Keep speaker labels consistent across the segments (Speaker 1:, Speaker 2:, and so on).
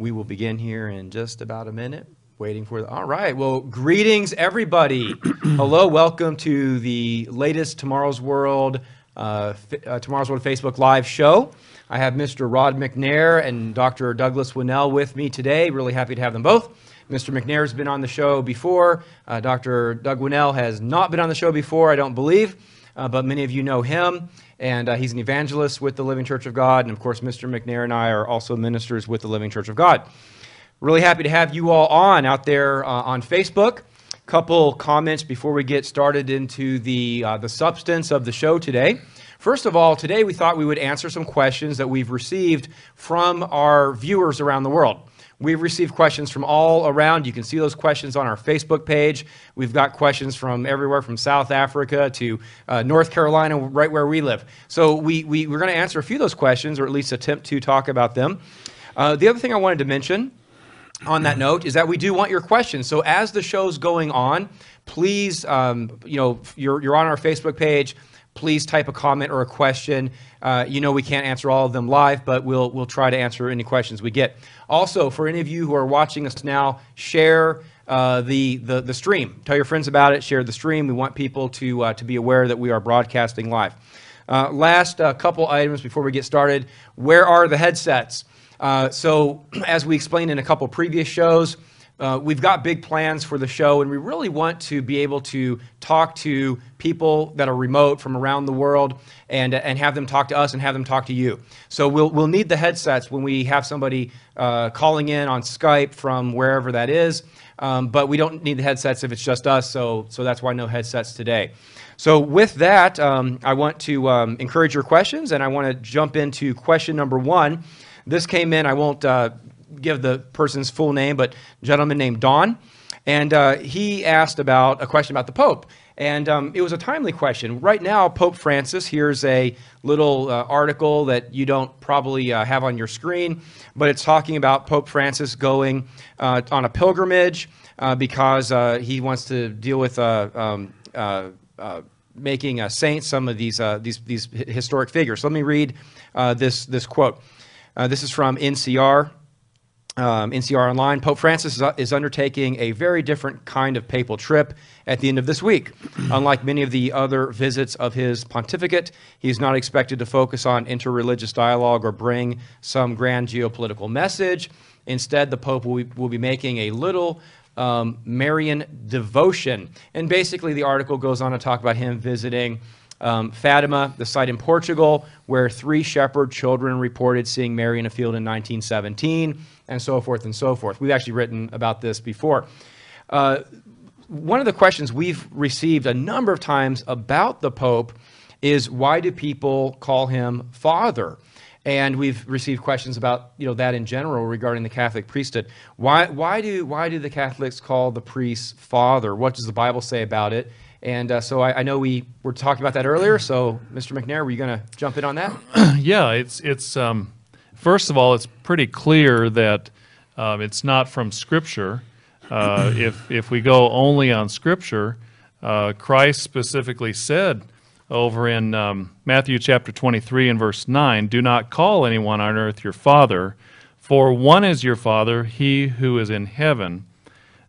Speaker 1: We will begin here in just about a minute. Waiting for the. All right. Well, greetings, everybody. Hello. Welcome to the latest Tomorrow's World, uh, uh, Tomorrow's World Facebook Live show. I have Mr. Rod McNair and Dr. Douglas Winnail with me today. Really happy to have them both. Mr. McNair has been on the show before. Uh, Dr. Doug Winnail has not been on the show before, I don't believe, uh, but many of you know him. And uh, he's an evangelist with the Living Church of God. And of course, Mr. McNair and I are also ministers with the Living Church of God. Really happy to have you all on out there uh, on Facebook. Couple comments before we get started into the, uh, the substance of the show today. First of all, today we thought we would answer some questions that we've received from our viewers around the world. We've received questions from all around. You can see those questions on our Facebook page. We've got questions from everywhere from South Africa to uh, North Carolina, right where we live. So we, we, we're going to answer a few of those questions, or at least attempt to talk about them. Uh, the other thing I wanted to mention on that note is that we do want your questions. So as the show's going on, please, um, you know, you're, you're on our Facebook page please type a comment or a question. Uh, you know we can't answer all of them live, but we'll, we'll try to answer any questions we get. Also, for any of you who are watching us now, share uh, the, the, the stream. Tell your friends about it, share the stream. We want people to, uh, to be aware that we are broadcasting live. Uh, last uh, couple items before we get started. Where are the headsets? Uh, so, as we explained in a couple previous shows, we've got big plans for the show, and we really want to be able to talk to people that are remote from around the world and, and have them talk to us and have them talk to you. So we'll, we'll need the headsets when we have somebody uh, calling in on Skype from wherever that is, um, but we don't need the headsets if it's just us, so, so that's why no headsets today. So with that, um, I want to um, encourage your questions, and I want to jump into question number one. This came in, I won't uh, give the person's full name, but gentleman named Don. And uh, he asked about a question about the Pope. And um, it was a timely question. Right now, Pope Francis, here's a little uh, article that you don't probably uh, have on your screen, but it's talking about Pope Francis going uh, on a pilgrimage uh, because uh, he wants to deal with um, making saints some of these, these, these historic figures. Let me read this, this quote. this is from NCR um, NCR Online, Pope Francis is undertaking a very different kind of papal trip at the end of this week. Unlike many of the other visits of his pontificate, he's not expected to focus on interreligious dialogue or bring some grand geopolitical message. Instead, the Pope will be, will be making a little um, Marian devotion. And basically, the article goes on to talk about him visiting um, Fatima, the site in Portugal, where three shepherd children reported seeing Mary in a field in 1917 and so forth and so forth. We've actually written about this before. Uh, one of the questions we've received a number of times about the Pope is why do people call him Father? And we've received questions about you know that in general regarding the Catholic priesthood. Why, why, do, why do the Catholics call the priests Father? What does the Bible say about it? And uh, so I, I, know we were talking about that earlier. So, Mr. McNair, were you going to jump in on that?
Speaker 2: yeah, it's it's um, First of all, it's pretty clear that um, it's not from Scripture. Uh, if, if we go only on Scripture, uh, Christ specifically said over in um, Matthew chapter 23 and verse 9 Do not call anyone on earth your father, for one is your father, he who is in heaven.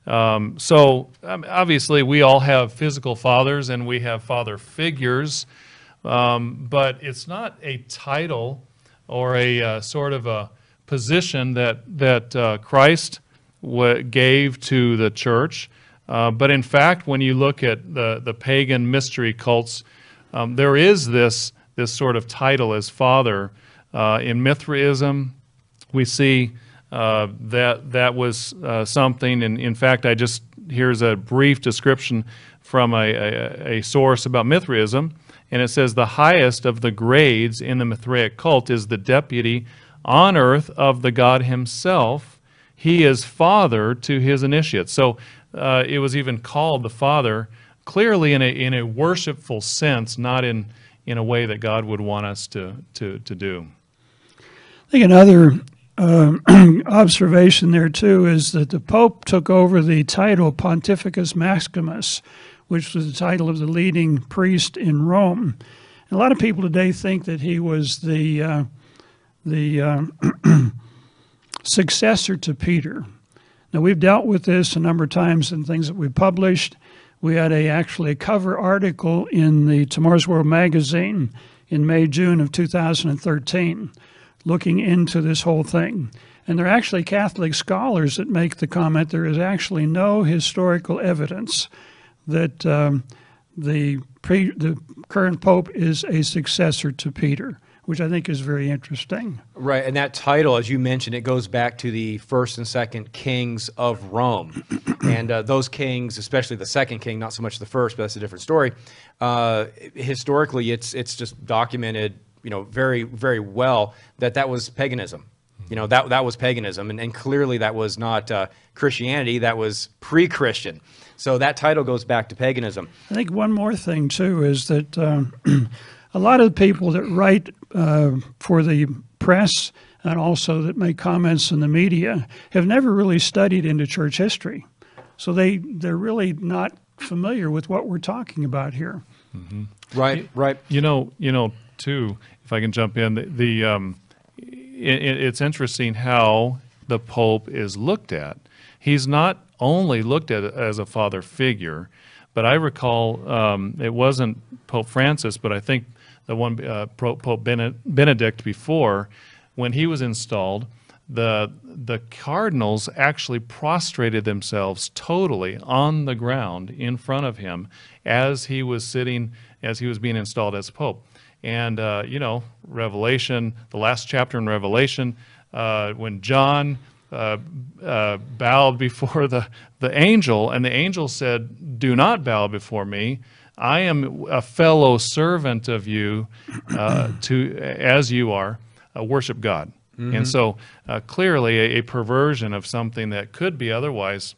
Speaker 2: Um, so, um, obviously, we all have physical fathers and we have father figures, um, but it's not a title or a uh, sort of a position that, that uh, Christ w- gave to the church. Uh, but in fact, when you look at the, the pagan mystery cults, um, there is this, this sort of title as father. Uh, in Mithraism, we see uh, that that was uh, something. And in fact, I just here's a brief description from a, a, a source about Mithraism. And it says the highest of the grades in the Mithraic cult is the deputy on earth of the God himself. He is father to his initiates. So uh, it was even called the father clearly in a, in a worshipful sense, not in, in a way that God would want us to, to, to do.
Speaker 3: I think another uh, observation there too is that the Pope took over the title Pontificus Maximus which was the title of the leading priest in Rome. And a lot of people today think that he was the uh, the uh, successor to Peter. Now we've dealt with this a number of times in things that we've published. We had a actually a cover article in the Tomorrow's World magazine in May June of 2013, looking into this whole thing. And there are actually Catholic scholars that make the comment there is actually no historical evidence that um, the pre, the current pope is a successor to Peter, which I think is very interesting.
Speaker 1: Right, and that title, as you mentioned, it goes back to the first and second kings of Rome, and uh, those kings, especially the second king, not so much the first, but that's a different story. Uh, historically, it's it's just documented, you know, very very well that that was paganism. You know, that that was paganism, and, and clearly that was not uh, Christianity. That was pre-Christian. So that title goes back to paganism.
Speaker 3: I think one more thing too is that um, a lot of the people that write uh, for the press and also that make comments in the media have never really studied into church history, so they they're really not familiar with what we're talking about here.
Speaker 1: Right, right.
Speaker 2: You know, you know, too. If I can jump in, the, the um, it, it's interesting how the Pope is looked at. He's not only looked at as a father figure, but I recall um, it wasn't Pope Francis, but I think the one uh, Pope Benedict before, when he was installed, the the cardinals actually prostrated themselves totally on the ground in front of him as he was sitting as he was being installed as pope. And uh, you know revelation the last chapter in revelation uh, when john uh, uh, bowed before the, the angel and the angel said do not bow before me. I am a fellow servant of you uh, to as you are uh, worship god. And so uh, clearly a, a perversion of something that could be otherwise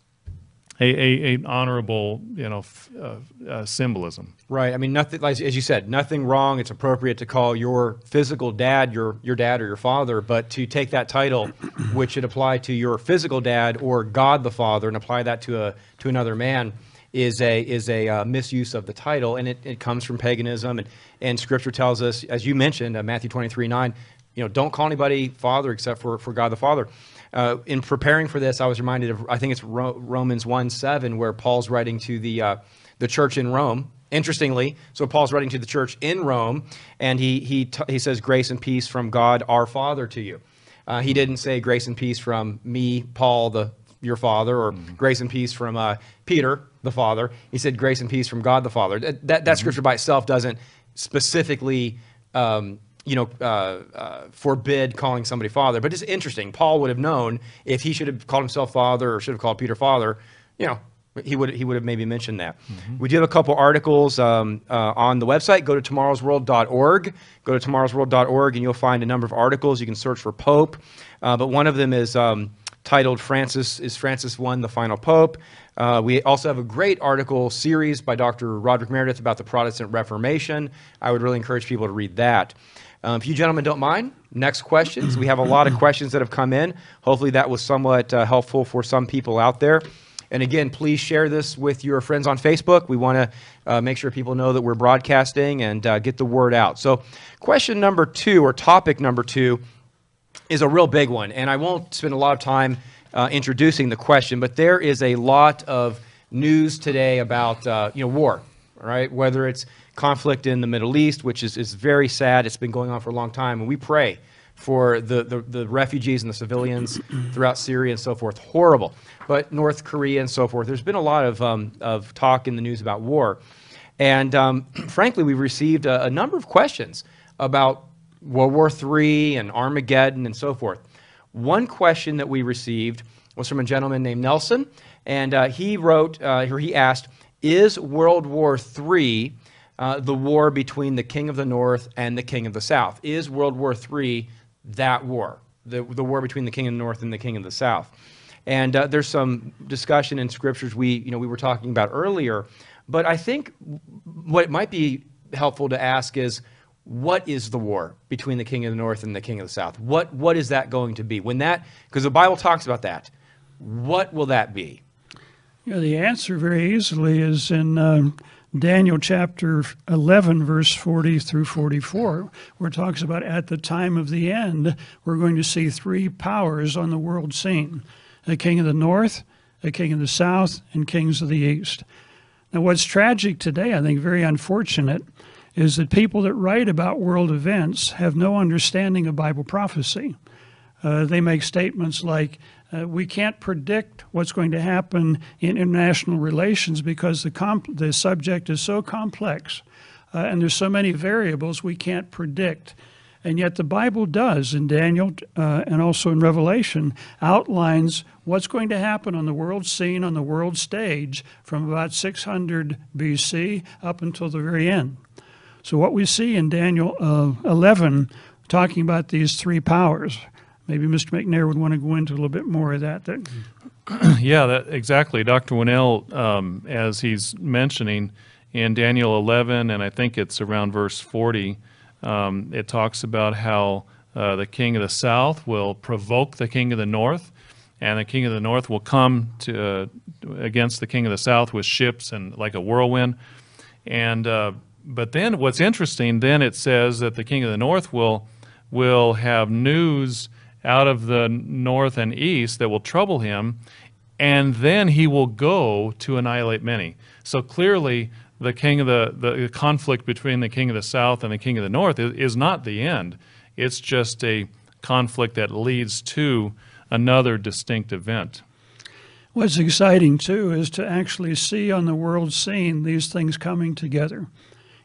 Speaker 2: a, a, a honorable you know f- uh, uh, symbolism
Speaker 1: Right. I mean, nothing. Like, as you said, nothing wrong. It's appropriate to call your physical dad your your dad or your father, but to take that title, which should apply to your physical dad or God the Father, and apply that to a to another man, is a is a uh, misuse of the title, and it, it comes from paganism, and and Scripture tells us, as you mentioned, uh, Matthew twenty three nine, you know, don't call anybody father except for for God the Father. Uh, in preparing for this, I was reminded of I think it's Ro- Romans one seven, where Paul's writing to the uh, the church in Rome. Interestingly, so Paul's writing to the church in Rome, and he he t- he says, "Grace and peace from God our Father to you." Uh, he didn't say grace and peace from me, Paul, the your father, or grace and peace from uh, Peter, the father. He said grace and peace from God the Father. That that, that scripture by itself doesn't specifically. Um, you know, uh, uh, forbid calling somebody father, but it's interesting. Paul would have known if he should have called himself father or should have called Peter father. You know, he would he would have maybe mentioned that. We do have a couple articles um, uh, on the website. Go to tomorrowsworld.org. Go to tomorrowsworld.org, and you'll find a number of articles. You can search for Pope, uh, but one of them is um, titled "Francis is Francis I the Final Pope." Uh, we also have a great article series by Dr. Roderick Meredith about the Protestant Reformation. I would really encourage people to read that. Um, if you gentlemen don't mind, next questions. We have a lot of questions that have come in. Hopefully, that was somewhat uh, helpful for some people out there. And again, please share this with your friends on Facebook. We want to uh, make sure people know that we're broadcasting and uh, get the word out. So, question number two, or topic number two, is a real big one. And I won't spend a lot of time uh, introducing the question, but there is a lot of news today about uh, you know war, right? Whether it's conflict in the Middle East, which is, is very sad. It's been going on for a long time, and we pray for the, the, the refugees and the civilians throughout Syria and so forth. Horrible. But North Korea and so forth. There's been a lot of, um, of talk in the news about war. And um, frankly, we've received a, a number of questions about World War III and Armageddon and so forth. One question that we received was from a gentleman named Nelson, and uh, he wrote, uh, or he asked, Is World War III uh, the war between the King of the North and the King of the South? Is World War III that war, the, the war between the King of the North and the King of the South? And uh, there's some discussion in scriptures we, you know, we were talking about earlier, but I think what might be helpful to ask is, what is the war between the king of the north and the king of the south? What what is that going to be? When that because the Bible talks about that. What will that be?
Speaker 3: You know, the answer very easily is in uh, Daniel chapter 11, verse 40 through 44, where it talks about at the time of the end, we're going to see three powers on the world scene a king of the north, a king of the south, and kings of the east. Now, what's tragic today, I think very unfortunate, is that people that write about world events have no understanding of Bible prophecy. Uh, they make statements like, uh, we can't predict what's going to happen in international relations because the, comp- the subject is so complex uh, and there's so many variables we can't predict. And yet the Bible does in Daniel uh, and also in Revelation outlines what's going to happen on the world scene, on the world stage from about 600 BC up until the very end. So what we see in Daniel uh, 11 talking about these three powers Maybe Mr. McNair would want to go into a little bit more of that. that
Speaker 2: Yeah, that, exactly. Dr. Winnail, um, as he's mentioning in Daniel 11, and I think it's around verse 40, um, it talks about how uh, the king of the south will provoke the king of the north, and the king of the north will come to uh, against the king of the south with ships and like a whirlwind. And uh, but then what's interesting, then it says that the king of the north will will have news out of the north and east that will trouble him, and then he will go to annihilate many. So clearly, the king of the, the conflict between the king of the south and the king of the north is, is not the end. It's just a conflict that leads to another distinct event.
Speaker 3: What's exciting too is to actually see on the world scene these things coming together.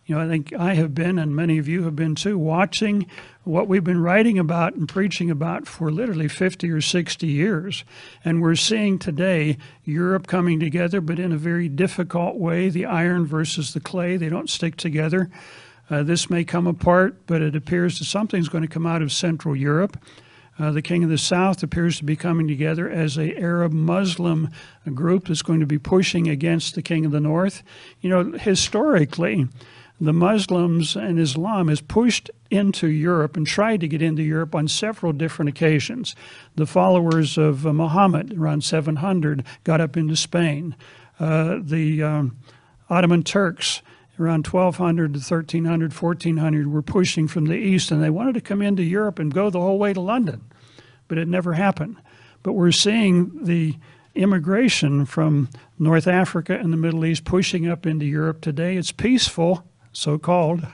Speaker 3: You know, I think I have been, and many of you have been too, watching what we've been writing about and preaching about for literally 50 or 60 years. And we're seeing today Europe coming together, but in a very difficult way the iron versus the clay, they don't stick together. Uh, this may come apart, but it appears that something's going to come out of Central Europe. Uh, the King of the South appears to be coming together as a Arab Muslim group that's going to be pushing against the King of the North. You know, historically, the Muslims and Islam has pushed into Europe and tried to get into Europe on several different occasions. The followers of uh, Muhammad around 700 got up into Spain. Uh, the um, Ottoman Turks around 1200 to 1300, 1400 were pushing from the east and they wanted to come into Europe and go the whole way to London, but it never happened. But we're seeing the immigration from North Africa and the Middle East pushing up into Europe today. It's peaceful so called,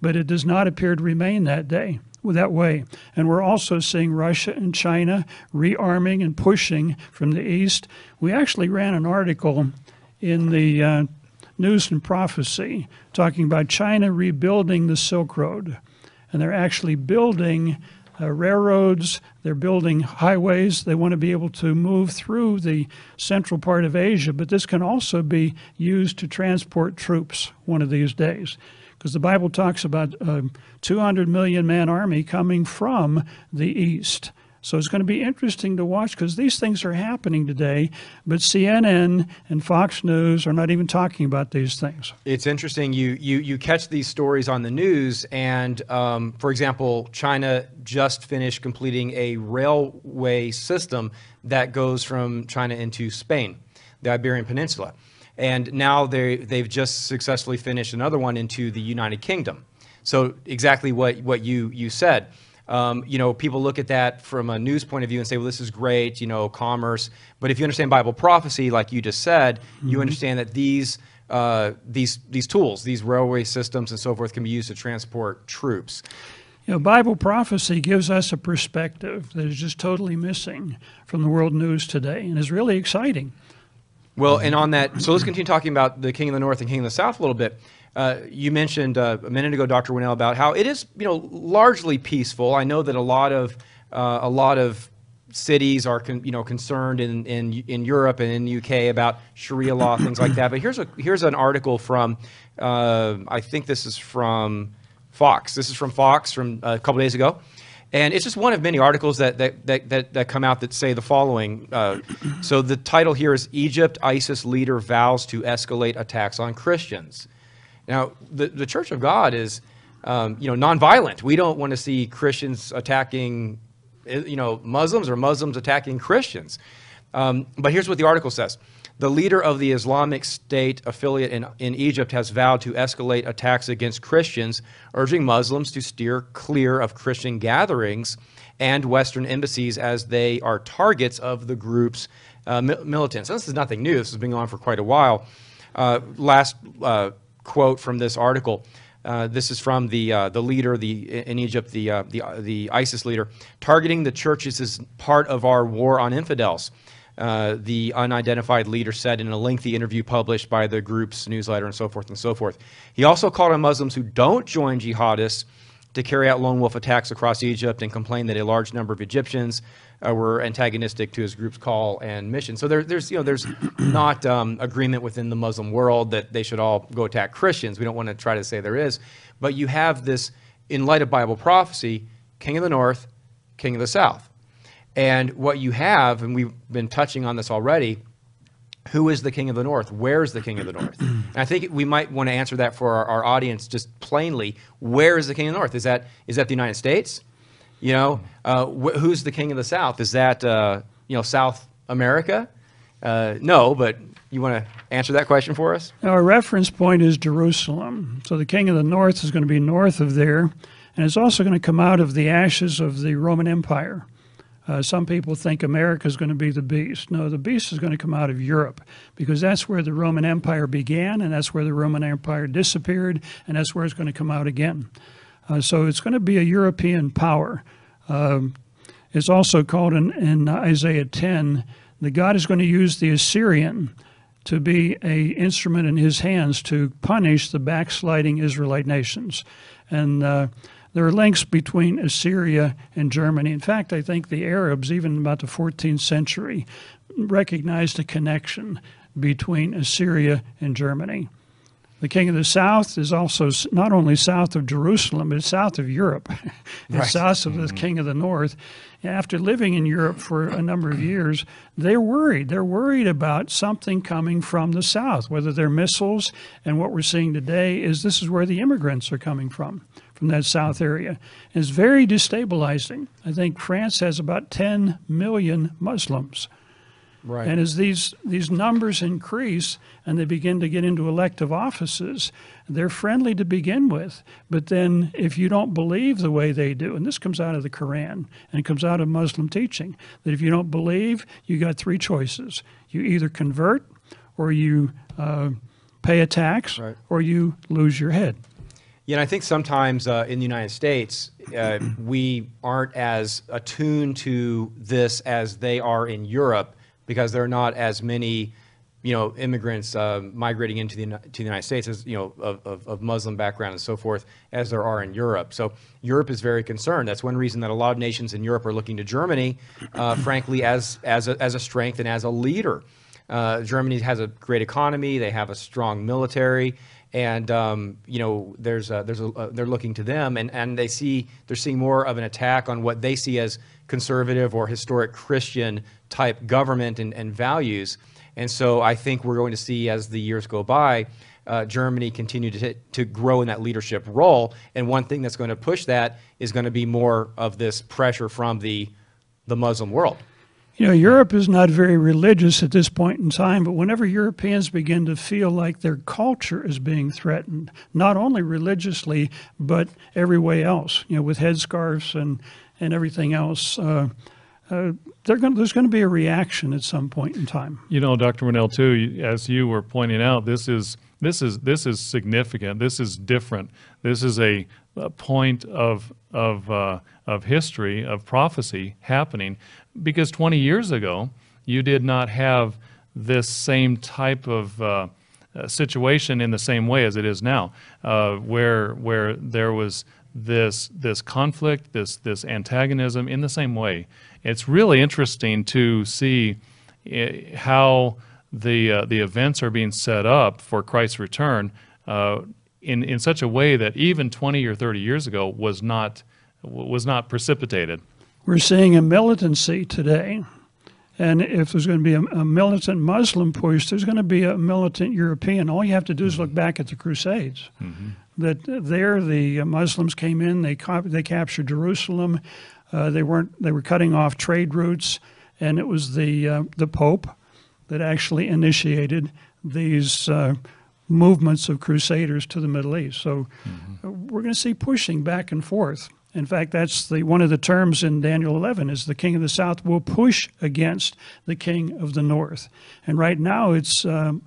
Speaker 3: but it does not appear to remain that day that way. And we're also seeing Russia and China rearming and pushing from the east. We actually ran an article in the uh, News and Prophecy talking about China rebuilding the Silk Road. And they're actually building uh, railroads, they're building highways. They want to be able to move through the central part of Asia, but this can also be used to transport troops one of these days. Because the Bible talks about a 200 million man army coming from the east. So it's going to be interesting to watch because these things are happening today, but CNN and Fox News are not even talking about these things.
Speaker 1: It's interesting. You you you catch these stories on the news, and um, for example, China just finished completing a railway system that goes from China into Spain, the Iberian Peninsula, and now they they've just successfully finished another one into the United Kingdom. So exactly what what you you said. Um, you know, people look at that from a news point of view and say, well, this is great, you know, commerce. But if you understand Bible prophecy, like you just said, mm-hmm. you understand that these, uh, these, these tools, these railway systems and so forth, can be used to transport troops.
Speaker 3: You know, Bible prophecy gives us a perspective that is just totally missing from the world news today and is really exciting.
Speaker 1: Well, and on that, so let's continue talking about the King of the North and King of the South a little bit. Uh, you mentioned uh, a minute ago, Dr. Winnail, about how it is, you know, largely peaceful. I know that a lot of uh, a lot of cities are, con- you know, concerned in, in in Europe and in the UK about Sharia law, things like that. But here's a here's an article from, uh, I think this is from Fox. This is from Fox from uh, a couple days ago. And it's just one of many articles that, that, that, that, that come out that say the following. Uh, so the title here is Egypt ISIS leader vows to escalate attacks on Christians. Now, the, the Church of God is, um, you know, nonviolent. We don't want to see Christians attacking, eh, you know, Muslims or Muslims attacking Christians. Um, but here's what the article says. The leader of the Islamic State affiliate in, in Egypt has vowed to escalate attacks against Christians, urging Muslims to steer clear of Christian gatherings and Western embassies as they are targets of the group's uh, mi- militants. So this is nothing new. This has been going on for quite a while. Uh, last uh, quote from this article. Uh, this is from the uh, the leader the in Egypt, the uh, the the ISIS leader. Targeting the churches is part of our war on infidels. Uh, the unidentified leader said in a lengthy interview published by the group's newsletter and so forth and so forth. He also called on Muslims who don't join jihadists to carry out lone wolf attacks across Egypt and complained that a large number of Egyptians uh, were antagonistic to his group's call and mission. So there, there's, you know, there's not um, agreement within the Muslim world that they should all go attack Christians. We don't want to try to say there is, but you have this, in light of Bible prophecy, King of the North, King of the South. And what you have, and we've been touching on this already, who is the king of the north? Where's the king of the north? And I think we might want to answer that for our, our audience just plainly. Where is the king of the north? Is that is that the United States? You know, uh, wh- who's the king of the south? Is that uh, you know South America? Uh, no, but you want to answer that question for us?
Speaker 3: Our reference point is Jerusalem. So the king of the north is going to be north of there, and it's also going to come out of the ashes of the Roman Empire. Uh, some people think America is going to be the beast. No, the beast is going to come out of Europe because that's where the Roman Empire began, and that's where the Roman Empire disappeared, and that's where it's going to come out again. Uh, so it's going to be a European power. Um, it's also called in, in Isaiah 10 that God is going to use the Assyrian to be a instrument in his hands to punish the backsliding Israelite nations. And uh, there are links between Assyria and Germany. In fact, I think the Arabs, even about the 14th century, recognized a connection between Assyria and Germany. The king of the south is also not only south of Jerusalem, but south of Europe. it's
Speaker 1: Right.
Speaker 3: south of the mm-hmm. king of the north. After living in Europe for a number of years, they're worried. They're worried about something coming from the south, whether they're missiles. And what we're seeing today is this is where the immigrants are coming from, from that south area. And it's very destabilizing. I think France has about 10 million Muslims.
Speaker 1: Right.
Speaker 3: And as these, these numbers increase and they begin to get into elective offices, they're friendly to begin with. But then if you don't believe the way they do, and this comes out of the Quran and it comes out of Muslim teaching, that if you don't believe, you got three choices. You either convert or you uh, pay a tax
Speaker 1: Right.
Speaker 3: or you lose your head.
Speaker 1: Yeah, I think sometimes uh, in the United States, uh, we aren't as attuned to this as they are in Europe because there are not as many, you know, immigrants uh, migrating into the to the United States as you know of, of, of Muslim background and so forth as there are in Europe. So Europe is very concerned. That's one reason that a lot of nations in Europe are looking to Germany, uh, frankly, as as a, as a strength and as a leader. Uh, Germany has a great economy. They have a strong military, and um, you know there's a, there's a, uh, they're looking to them, and, and they see they're seeing more of an attack on what they see as conservative or historic Christian type government and, and values. And so I think we're going to see as the years go by. Uh, Germany continue to, to grow in that leadership role, and one thing that's going to push that is going to be more of this pressure from the the Muslim world.
Speaker 3: You know, Europe is not very religious at this point in time, but whenever Europeans begin to feel like their culture is being threatened, not only religiously, but every way else, you know, with headscarves and, and everything else, uh, uh, going there's going to be a reaction at some point in time.
Speaker 2: You know, Dr. Winnail, too, as you were pointing out, this is this is this is significant. This is different. This is a, a point of of uh, of history of prophecy happening because 20 years ago you did not have this same type of uh, uh, situation in the same way as it is now, uh, where where there was this this conflict, this this antagonism in the same way. It's really interesting to see eh, how the uh, the events are being set up for Christ's return uh, in in such a way that even 20 or 30 years ago was not was not precipitated.
Speaker 3: We're seeing a militancy today. And if there's going to be a, a militant Muslim push, there's going to be a militant European. All you have to do is look back at the Crusades. That there, the Muslims came in, they, cap- they captured Jerusalem, uh, they weren't, they were cutting off trade routes, and it was the uh, the Pope that actually initiated these uh, movements of crusaders to the Middle East. So uh, we're going to see pushing back and forth. In fact, that's the one of the terms in Daniel 11 is the king of the south will push against the king of the north. And right now, it's um,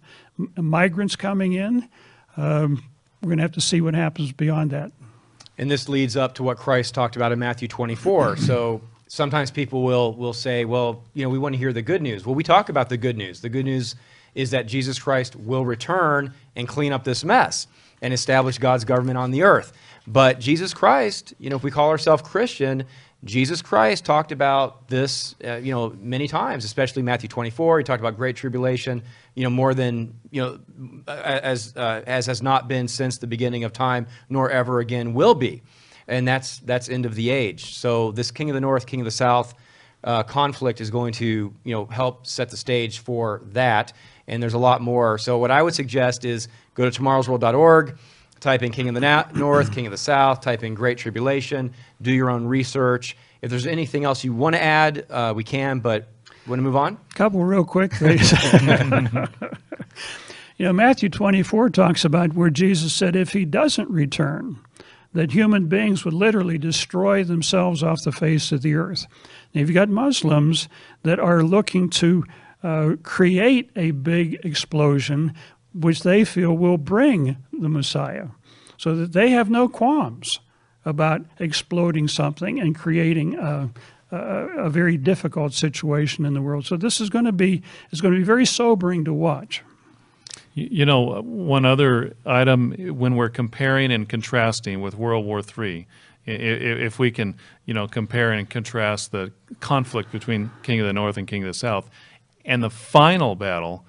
Speaker 3: migrants coming in. Um, we're going to have to see what happens beyond that.
Speaker 1: And this leads up to what Christ talked about in Matthew 24. So sometimes people will, will say, well, you know, we want to hear the good news. Well, we talk about the good news. The good news is that Jesus Christ will return and clean up this mess and establish God's government on the earth. But Jesus Christ, you know, if we call ourselves Christian, Jesus Christ talked about this, uh, you know, many times, especially Matthew 24. He talked about great tribulation, you know, more than, you know, as, uh, as has not been since the beginning of time, nor ever again will be. And that's, that's end of the age. So this king of the north, king of the south uh, conflict is going to, you know, help set the stage for that. And there's a lot more. So what I would suggest is go to tomorrowsworld.org, type in King of the Na- North, King of the South, type in Great Tribulation, do your own research. If there's anything else you want to add, uh, we can, but want to move on?
Speaker 3: couple real quick things. you know, Matthew 24 talks about where Jesus said if he doesn't return, that human beings would literally destroy themselves off the face of the earth. Now, you've got Muslims that are looking to uh, create a big explosion, which they feel will bring the Messiah, so that they have no qualms about exploding something and creating a, a, a very difficult situation in the world. So this is going to be is going to be very sobering to watch.
Speaker 2: You know, one other item when we're comparing and contrasting with World War III, if we can, you know, compare and contrast the conflict between King of the North and King of the South, and the final battle,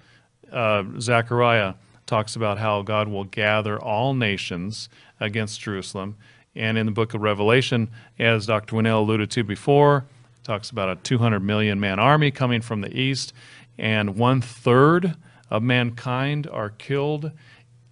Speaker 2: uh, Zechariah talks about how God will gather all nations against Jerusalem. And in the book of Revelation, as Dr. Winnail alluded to before, talks about a 200 million man army coming from the east, and one third of mankind are killed.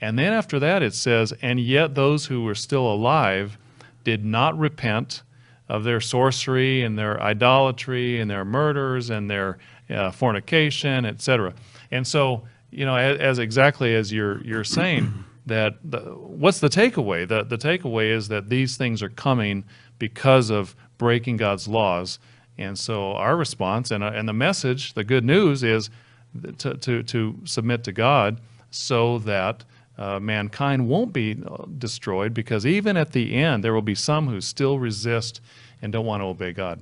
Speaker 2: And then after that, it says, and yet those who were still alive did not repent of their sorcery and their idolatry and their murders and their uh, fornication, etc. And so, you know, as, as exactly as you're you're saying that, the, what's the takeaway? The the takeaway is that these things are coming because of breaking God's laws. And so, our response and uh, and the message, the good news is to to, to submit to God, so that. Uh, mankind won't be uh, destroyed because even at the end, there will be some who still resist and don't want to obey God.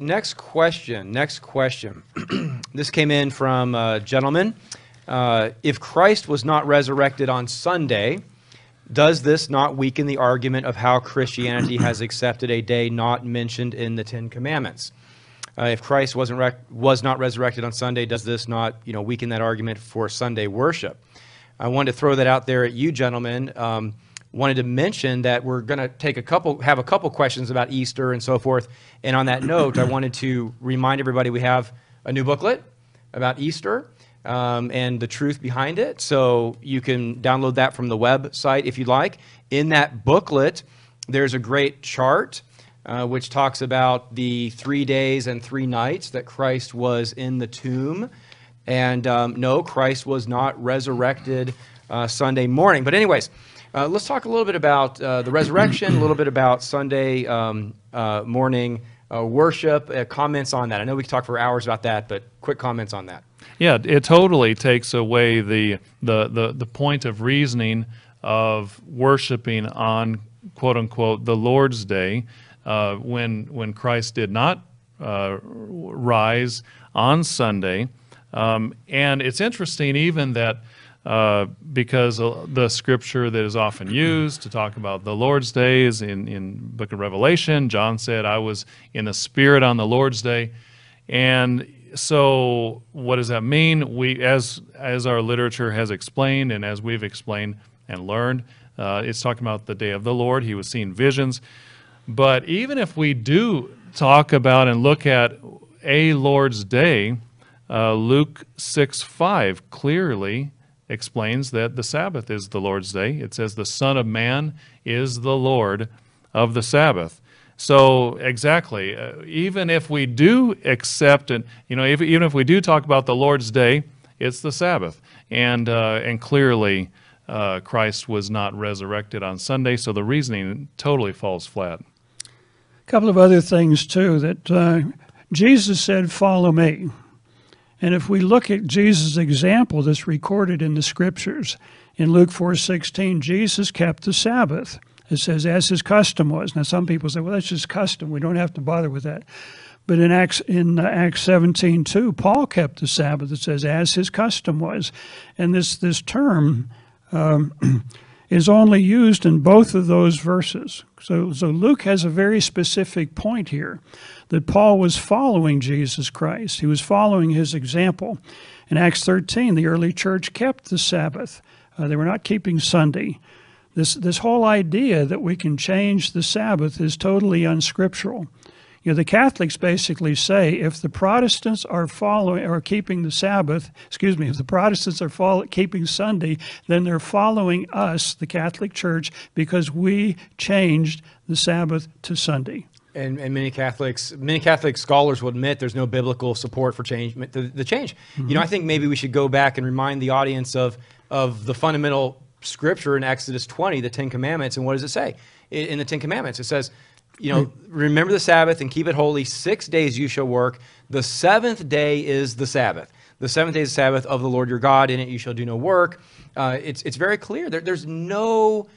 Speaker 1: Next question. Next question. this came in from a gentleman. Uh, if Christ was not resurrected on Sunday, does this not weaken the argument of how Christianity has accepted a day not mentioned in the Ten Commandments? Uh, if Christ wasn't rec- was not resurrected on Sunday, does this not you know weaken that argument for Sunday worship? I wanted to throw that out there at you, gentlemen. Um, wanted to mention that we're going to take a couple, have a couple questions about Easter and so forth. And on that note, I wanted to remind everybody we have a new booklet about Easter um, and the truth behind it. So you can download that from the website if you'd like. In that booklet, there's a great chart uh, which talks about the three days and three nights that Christ was in the tomb. And um, no, Christ was not resurrected uh, Sunday morning. But, anyways, uh, let's talk a little bit about uh, the resurrection, a little bit about Sunday um, uh, morning uh, worship, uh, comments on that. I know we could talk for hours about that, but quick comments on that.
Speaker 2: Yeah, it totally takes away the the the, the point of reasoning of worshiping on quote unquote the Lord's day uh, when when Christ did not rise on Sunday. Um, and it's interesting even that uh, because uh, the scripture that is often used to talk about the Lord's Day is in in Book of Revelation. John said, "I was in the Spirit on the Lord's Day," and so what does that mean? We, as as our literature has explained, and as we've explained and learned, uh, it's talking about the day of the Lord. He was seeing visions. But even if we do talk about and look at a Lord's Day, uh, Luke 6 5 clearly explains that the Sabbath is the Lord's Day. It says, The Son of Man is the Lord of the Sabbath. So exactly, uh, even if we do accept and you know, if, even if we do talk about the Lord's Day, it's the Sabbath, and uh, and clearly uh, Christ was not resurrected on Sunday, so the reasoning totally falls flat.
Speaker 3: A couple of other things too that uh, Jesus said, "Follow me." And if we look at Jesus' example that's recorded in the scriptures, in Luke 4:16, Jesus kept the Sabbath. It says as his custom was. Now some people say, well, that's just custom. We don't have to bother with that. But in Acts in uh, Acts 17:2, Paul kept the Sabbath. It says as his custom was. And this this term um, is only used in both of those verses. So, so Luke has a very specific point here that Paul was following Jesus Christ. He was following his example. In Acts 13, the early church kept the Sabbath. Uh, they were not keeping Sunday. This, this whole idea that we can change the Sabbath is totally unscriptural. You know, the Catholics basically say if the Protestants are following or keeping the Sabbath, excuse me, if the Protestants are follow, keeping Sunday, then they're following us, the Catholic Church, because we changed the Sabbath to Sunday.
Speaker 1: And, and many Catholics, many Catholic scholars will admit there's no biblical support for change, the, the change. You know, I think maybe we should go back and remind the audience of, of the fundamental scripture in Exodus 20, the Ten Commandments, and what does it say? In, the Ten Commandments, it says, you know, remember the Sabbath and keep it holy. Six days you shall work. The seventh day is the Sabbath. The seventh day is the Sabbath of the Lord your God. In it you shall do no work. Uh, it's, it's very clear. There, there's no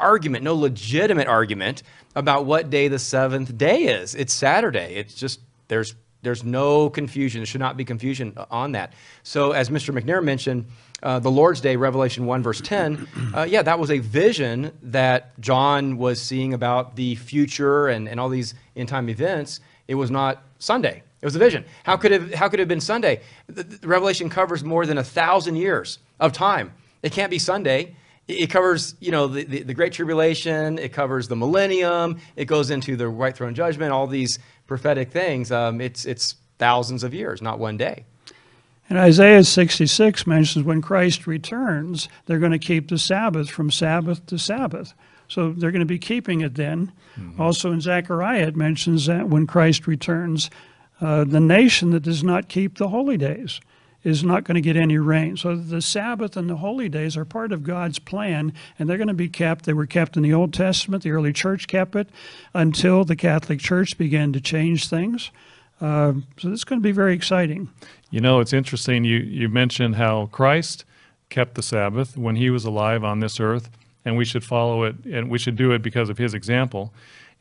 Speaker 1: argument, no legitimate argument about what day the seventh day is. It's Saturday. It's just there's there's no confusion. There should not be confusion on that. So as Mr. McNair mentioned, uh, the Lord's Day, Revelation 1, verse 10, uh, yeah, that was a vision that John was seeing about the future and, and all these end time events. It was not Sunday. It was a vision. How could it, how could it have been Sunday? The, the Revelation covers more than a thousand years of time. It can't be Sunday. It covers, you know, the, the, the, Great Tribulation. It covers the millennium. It goes into the White Throne Judgment. All these prophetic things. Um, it's it's thousands of years, not one day.
Speaker 3: And Isaiah 66 mentions when Christ returns, they're going to keep the Sabbath from Sabbath to Sabbath. So they're going to be keeping it then. Mm-hmm. Also in Zechariah, it mentions that when Christ returns, uh, the nation that does not keep the holy days is not going to get any rain. So the Sabbath and the holy days are part of God's plan, and they're going to be kept. They were kept in the Old Testament. The early church kept it until the Catholic Church began to change things. Uh, so it's going to be very exciting.
Speaker 2: You know, it's interesting. You you mentioned how Christ kept the Sabbath when he was alive on this earth, and we should follow it, and we should do it because of his example.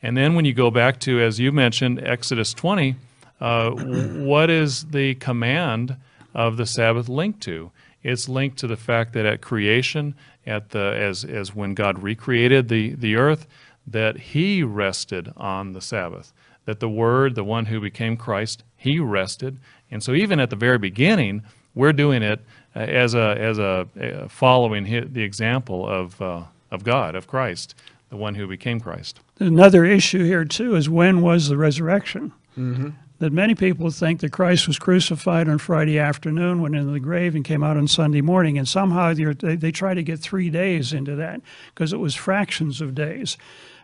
Speaker 2: And then when you go back to, as you mentioned, Exodus 20, uh, what is the command of the Sabbath linked to? It's linked to the fact that at creation, at the as as when God recreated the the earth, that He rested on the Sabbath. That the Word, the one who became Christ, He rested, and so even at the very beginning, we're doing it uh, as a as a, a following the example of uh, of God, of Christ, the one who became Christ.
Speaker 3: Another issue here too is when was the resurrection?
Speaker 1: Mm-hmm
Speaker 3: that many people think that Christ was crucified on Friday afternoon, went into the grave, and came out on Sunday morning. And somehow they, they try to get three days into that because it was fractions of days.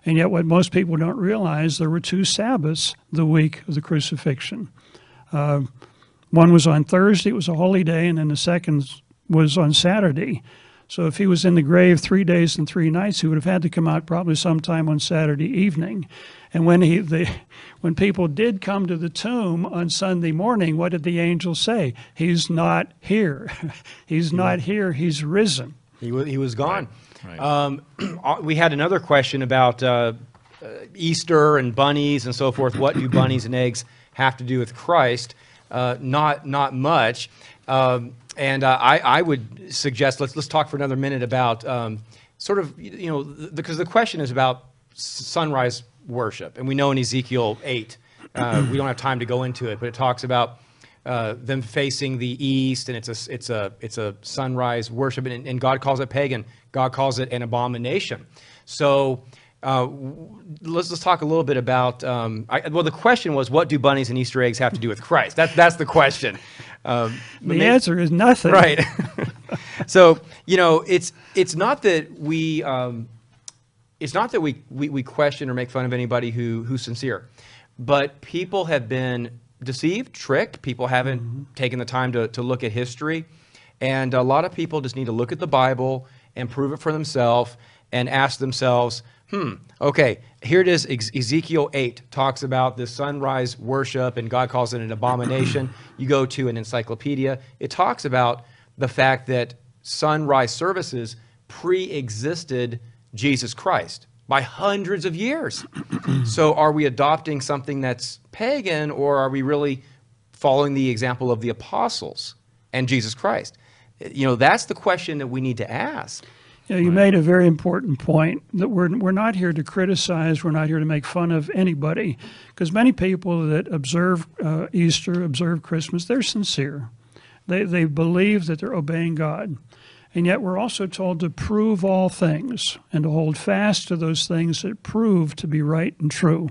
Speaker 3: And yet, what most people don't realize, there were two Sabbaths the week of the crucifixion. Uh, one was on Thursday, it was a holy day, and then the second was on Saturday. So if he was in the grave three days and three nights, he would have had to come out probably sometime on Saturday evening. And when he, the, when people did come to the tomb on Sunday morning, what did the angel say? He's not here. he's not here. He's risen.
Speaker 1: He was, he was gone.
Speaker 2: Right. Right.
Speaker 1: Um, we had another question about uh, uh, Easter and bunnies and so forth. What do bunnies and eggs have to do with Christ? Uh, not not much. Um, and uh, I, I would suggest let's let's talk for another minute about um, sort of you know because the question is about sunrise worship, and we know in Ezekiel eight uh, we don't have time to go into it, but it talks about uh, them facing the east, and it's a it's a it's a sunrise worship, and, and God calls it pagan. God calls it an abomination. So. Uh, let's let's talk a little bit about. Um, I, well, the question was, what do bunnies and Easter eggs have to do with Christ? That's that's the question.
Speaker 3: Um, the maybe, answer is nothing.
Speaker 1: Right. so you know, it's it's not that we um, it's not that we, we, we question or make fun of anybody who, who's sincere, but people have been deceived, tricked. People haven't taken the time to, to look at history. And a lot of people just need to look at the Bible and prove it for themselves and ask themselves, hmm, okay, here it is. Ezekiel 8 talks about the sunrise worship, and God calls it an abomination. you go to an encyclopedia, it talks about the fact that sunrise services pre existed Jesus Christ by hundreds of years. so are we adopting something that's pagan, or are we really following the example of the apostles and Jesus Christ? You know, that's the question that we need to ask.
Speaker 3: You, know, you made a very important point that we're, we're not here to criticize, we're not here to make fun of anybody, because many people that observe uh, Easter, observe Christmas, they're sincere. They, they believe that they're obeying God. And yet we're also told to prove all things and to hold fast to those things that prove to be right and true.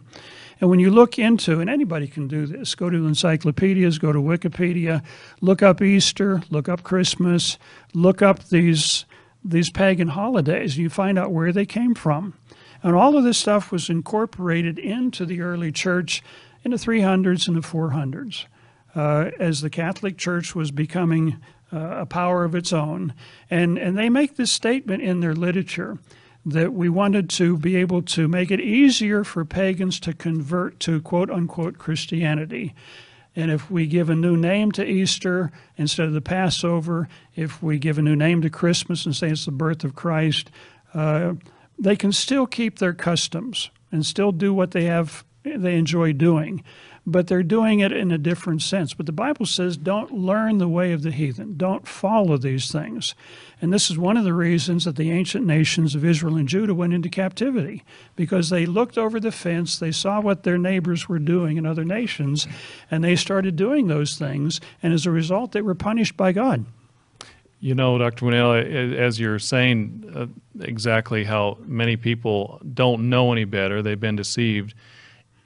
Speaker 3: And when you look into, and anybody can do this, go to encyclopedias, go to Wikipedia, look up Easter, look up Christmas, look up these these pagan holidays, you find out where they came from. And all of this stuff was incorporated into the early church in the 300s and the 400s. Uh, as the Catholic Church was becoming uh, a power of its own. And, and they make this statement in their literature that we wanted to be able to make it easier for pagans to convert to quote unquote Christianity. And if we give a new name to Easter instead of the Passover, if we give a new name to Christmas and say it's the birth of Christ, uh, they can still keep their customs and still do what they have they enjoy doing but they're doing it in a different sense. But the Bible says don't learn the way of the heathen, don't follow these things. And this is one of the reasons that the ancient nations of Israel and Judah went into captivity, because they looked over the fence, they saw what their neighbors were doing in other nations, and they started doing those things. And as a result, they were punished by God.
Speaker 2: You know, Dr. Winnail, as you're saying uh, exactly how many people don't know any better, they've been deceived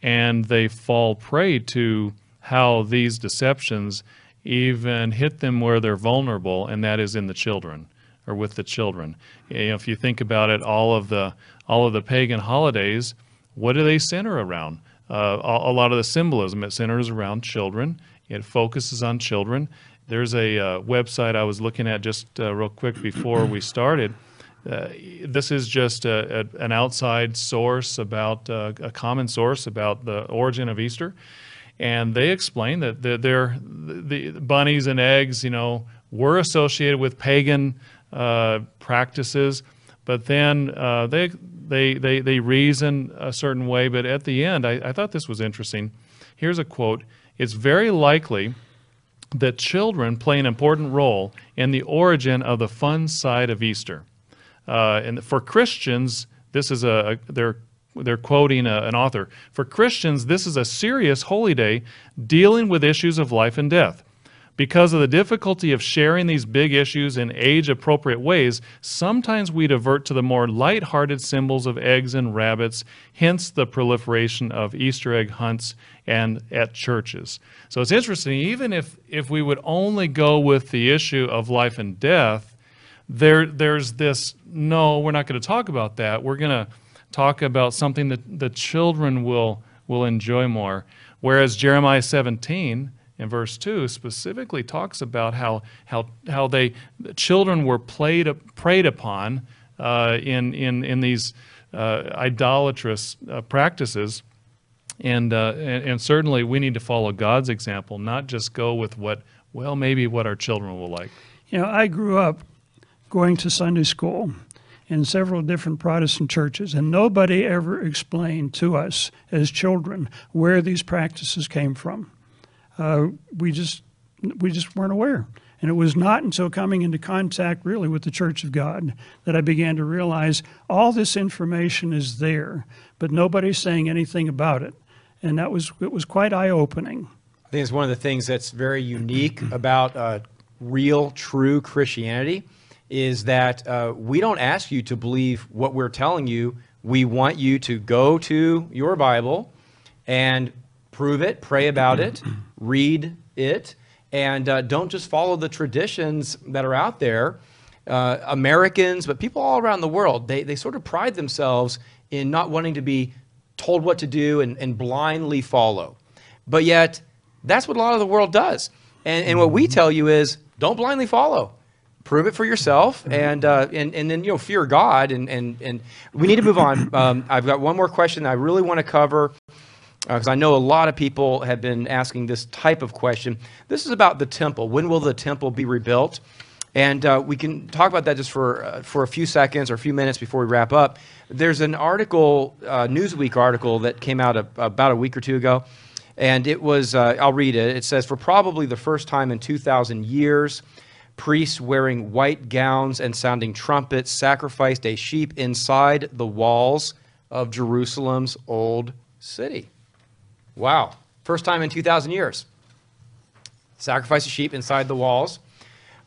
Speaker 2: and they fall prey to how these deceptions even hit them where they're vulnerable, and that is in the children or with the children. You know, if you think about it, all of the all of the pagan holidays, what do they center around? Uh, a, a, lot of the symbolism it centers around children. It focuses on children. There's a uh, website I was looking at just uh, real quick before we started uh, this is just a, a, an outside source about uh, a common source about the origin of Easter, and they explain that the, the bunnies and eggs, you know, were associated with pagan uh, practices, but then uh, they, they they they reason a certain way. But at the end, I, I thought this was interesting. Here's a quote: "It's very likely." that children play an important role in the origin of the fun side of Easter. Uh, and for Christians, this is a, they're they're quoting a, an author. For Christians, this is a serious holy day dealing with issues of life and death. Because of the difficulty of sharing these big issues in age appropriate ways, sometimes we divert to the more light-hearted symbols of eggs and rabbits, hence the proliferation of Easter egg hunts and at churches. So it's interesting, even if, if we would only go with the issue of life and death, there, there's this no, we're not going to talk about that. We're going to talk about something that the children will, will enjoy more. Whereas Jeremiah 17 in verse 2 specifically talks about how, how, how they, the children were played, preyed upon uh, in, in, in these uh, idolatrous uh, practices. And, uh, and, and certainly we need to follow God's example, not just go with what, well, maybe what our children will like.
Speaker 3: You know, I grew up going to Sunday school in several different Protestant churches, and nobody ever explained to us as children where these practices came from. Uh, we just we just weren't aware. And it was not until coming into contact really with the Church of God that I began to realize all this information is there, but nobody's saying anything about it. And that was it was quite eye opening.
Speaker 1: I think it's one of the things that's very unique about uh, real, true Christianity is that uh, we don't ask you to believe what we're telling you. We want you to go to your Bible and prove it, pray about it, read it, and uh, don't just follow the traditions that are out there. uh, Americans, but people all around the world, they, they sort of pride themselves in not wanting to be told what to do and, and blindly follow. But yet, that's what a lot of the world does. And, and what we tell you is don't blindly follow. Prove it for yourself, and, uh, and, and then, you know, fear God. And, and, and we need to move on. Um, I've got one more question I really want to cover because I know a lot of people have been asking this type of question. This is about the temple. When will the temple be rebuilt? And uh, we can talk about that just for, uh, for a few seconds or a few minutes before we wrap up. There's an article, uh, Newsweek article, that came out a, about a week or two ago. And it was, uh, I'll read it. It says, For probably the first time in 2,000 years, priests wearing white gowns and sounding trumpets sacrificed a sheep inside the walls of Jerusalem's old city. Wow. First time in 2,000 years. Sacrifice a sheep inside the walls.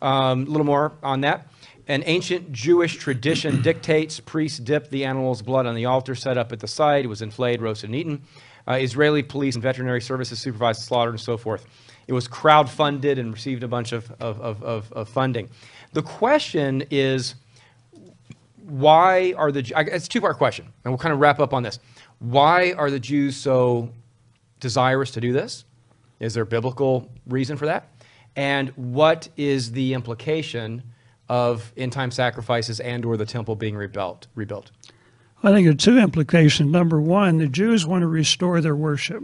Speaker 1: Um, a little more on that. An ancient Jewish tradition dictates priests dip the animal's blood on the altar set up at the site. It was inflated, roasted, and eaten. Uh, Israeli police and veterinary services supervised the slaughter and so forth. It was crowd-funded and received a bunch of, of, of, of, funding. The question is, why are the it's a two-part question, and we'll kind of wrap up on this. Why are the Jews so desirous to do this? Is there a biblical reason for that? And what is the implication of end-time sacrifices and/or the temple being rebuilt? Rebuilt.
Speaker 3: I think there are two implications. Number one, the Jews want to restore their worship.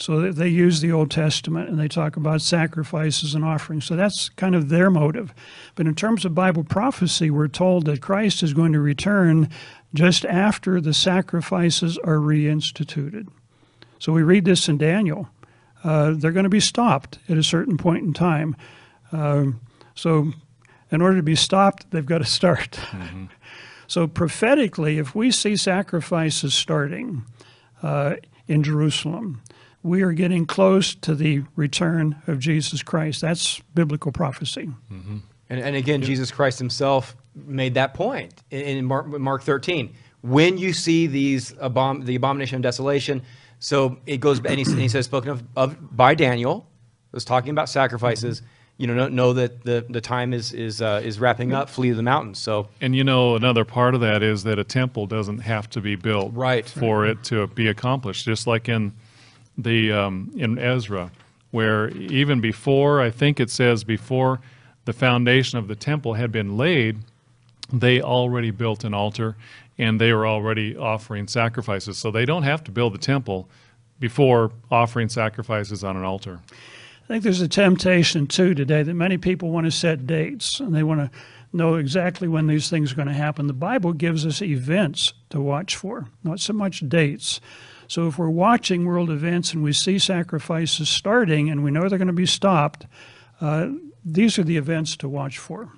Speaker 3: So they- use the Old Testament and they talk about sacrifices and offerings. So that's kind of their motive. But in terms of Bible prophecy, we're told that Christ is going to return just after the sacrifices are reinstituted. So we read this in Daniel. Uh, they're going to be stopped at a certain point in time. Um, so, in order to be stopped, they've got to start. So prophetically, if we see sacrifices starting uh, in Jerusalem, we are getting close to the return of Jesus Christ. That's biblical prophecy.
Speaker 1: And, and again, Jesus Christ himself made that point in, in Mark, Mark 13. When you see these abom- the abomination of desolation, so it goes, and he, and he says, spoken of, of by Daniel, was talking about sacrifices. You know, know, know that the, the time is is uh, is wrapping up. Flee to the mountains. So
Speaker 2: And you know, another part of that is that a temple doesn't have to be built
Speaker 1: Right.
Speaker 2: for it to be accomplished. Just like in the um, in Ezra, where even before I think it says before the foundation of the temple had been laid, they already built an altar and they were already offering sacrifices. So they don't have to build the temple before offering sacrifices on an altar.
Speaker 3: I think there's a temptation too today that many people want to set dates and they want to know exactly when these things are going to happen. The Bible gives us events to watch for, not so much dates. So if we're watching world events and we see sacrifices starting and we know they're going to be stopped, uh, these are the events to watch for.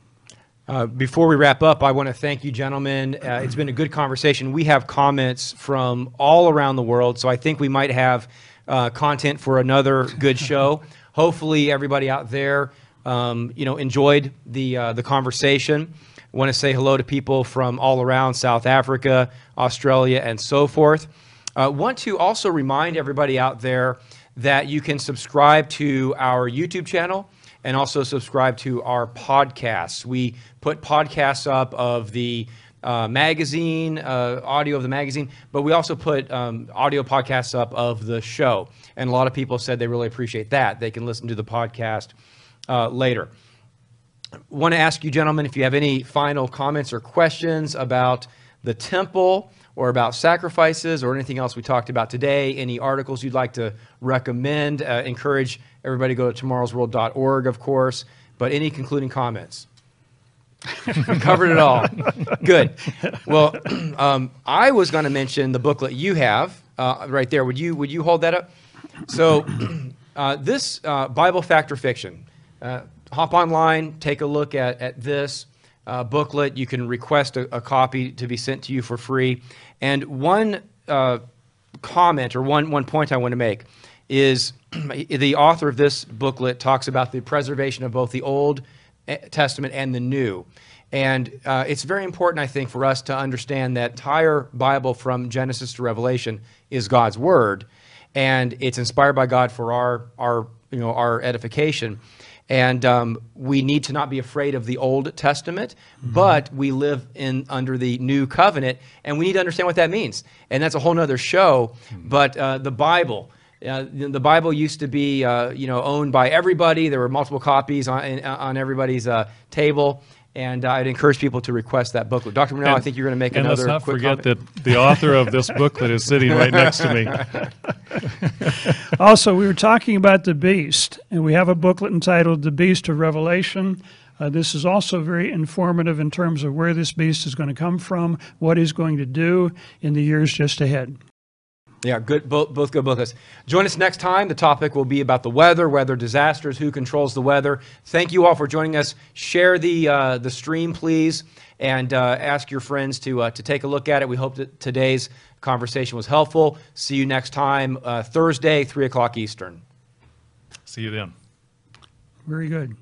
Speaker 1: Uh, before we wrap up, I want to thank you, gentlemen. Uh, it's been a good conversation. We have comments from all around the world, so I think we might have uh, content for another good show. Hopefully, everybody out there, um, you know, enjoyed the uh, the conversation. I want to say hello to people from all around South Africa, Australia, and so forth. Uh, want to also remind everybody out there that you can subscribe to our YouTube channel and also subscribe to our podcasts. We put podcasts up of the uh, magazine, uh, audio of the magazine, but we also put um, audio podcasts up of the show. And a lot of people said they really appreciate that. They can listen to the podcast uh, later. Want to ask you, gentlemen, if you have any final comments or questions about the temple or about sacrifices or anything else we talked about today, any articles you'd like to recommend, uh, encourage everybody to go to tomorrowsworld.org, of course, but any concluding comments? Covered it all. Good. Well, um, I was going to mention the booklet you have uh, right there. Would you would you hold that up? So, uh, this uh, Bible Fact or Fiction. Uh, hop online, take a look at at this uh, booklet. You can request a, a copy to be sent to you for free. And one uh, comment or one one point I want to make is the author of this booklet talks about the preservation of both the Old eh, Testament and the New. And uh, it's very important, I think, for us to understand that entire Bible from Genesis to Revelation is God's Word, and it's inspired by God for our, our, you know, our edification. And um, we need to not be afraid of the Old Testament, but we live in under the New Covenant, and we need to understand what that means. And that's a whole nother show. But uh, the Bible, uh, the the Bible used to be, uh, you know, owned by everybody. There were multiple copies on, on everybody's uh, table, and I'd encourage people to request that booklet. Dr. Monell, I think you're going to make
Speaker 2: And
Speaker 1: another
Speaker 2: let's not
Speaker 1: quick
Speaker 2: forget
Speaker 1: comment.
Speaker 2: that the author of this booklet is sitting right next to me.
Speaker 3: Also, we were talking about the beast, and we have a booklet entitled The Beast of Revelation. Uh, this is also very informative in terms of where this beast is going to come from, what he's going to do in the years just ahead.
Speaker 1: Yeah, good. Both, both good booklets. Join us next time. The topic will be about the weather, weather disasters, who controls the weather. Thank you all for joining us. Share the uh, the stream, please, and uh, ask your friends to uh, to take a look at it. We hope that today's conversation was helpful. See you next time, uh, Thursday, three o'clock Eastern.
Speaker 2: See you then.
Speaker 3: Very good.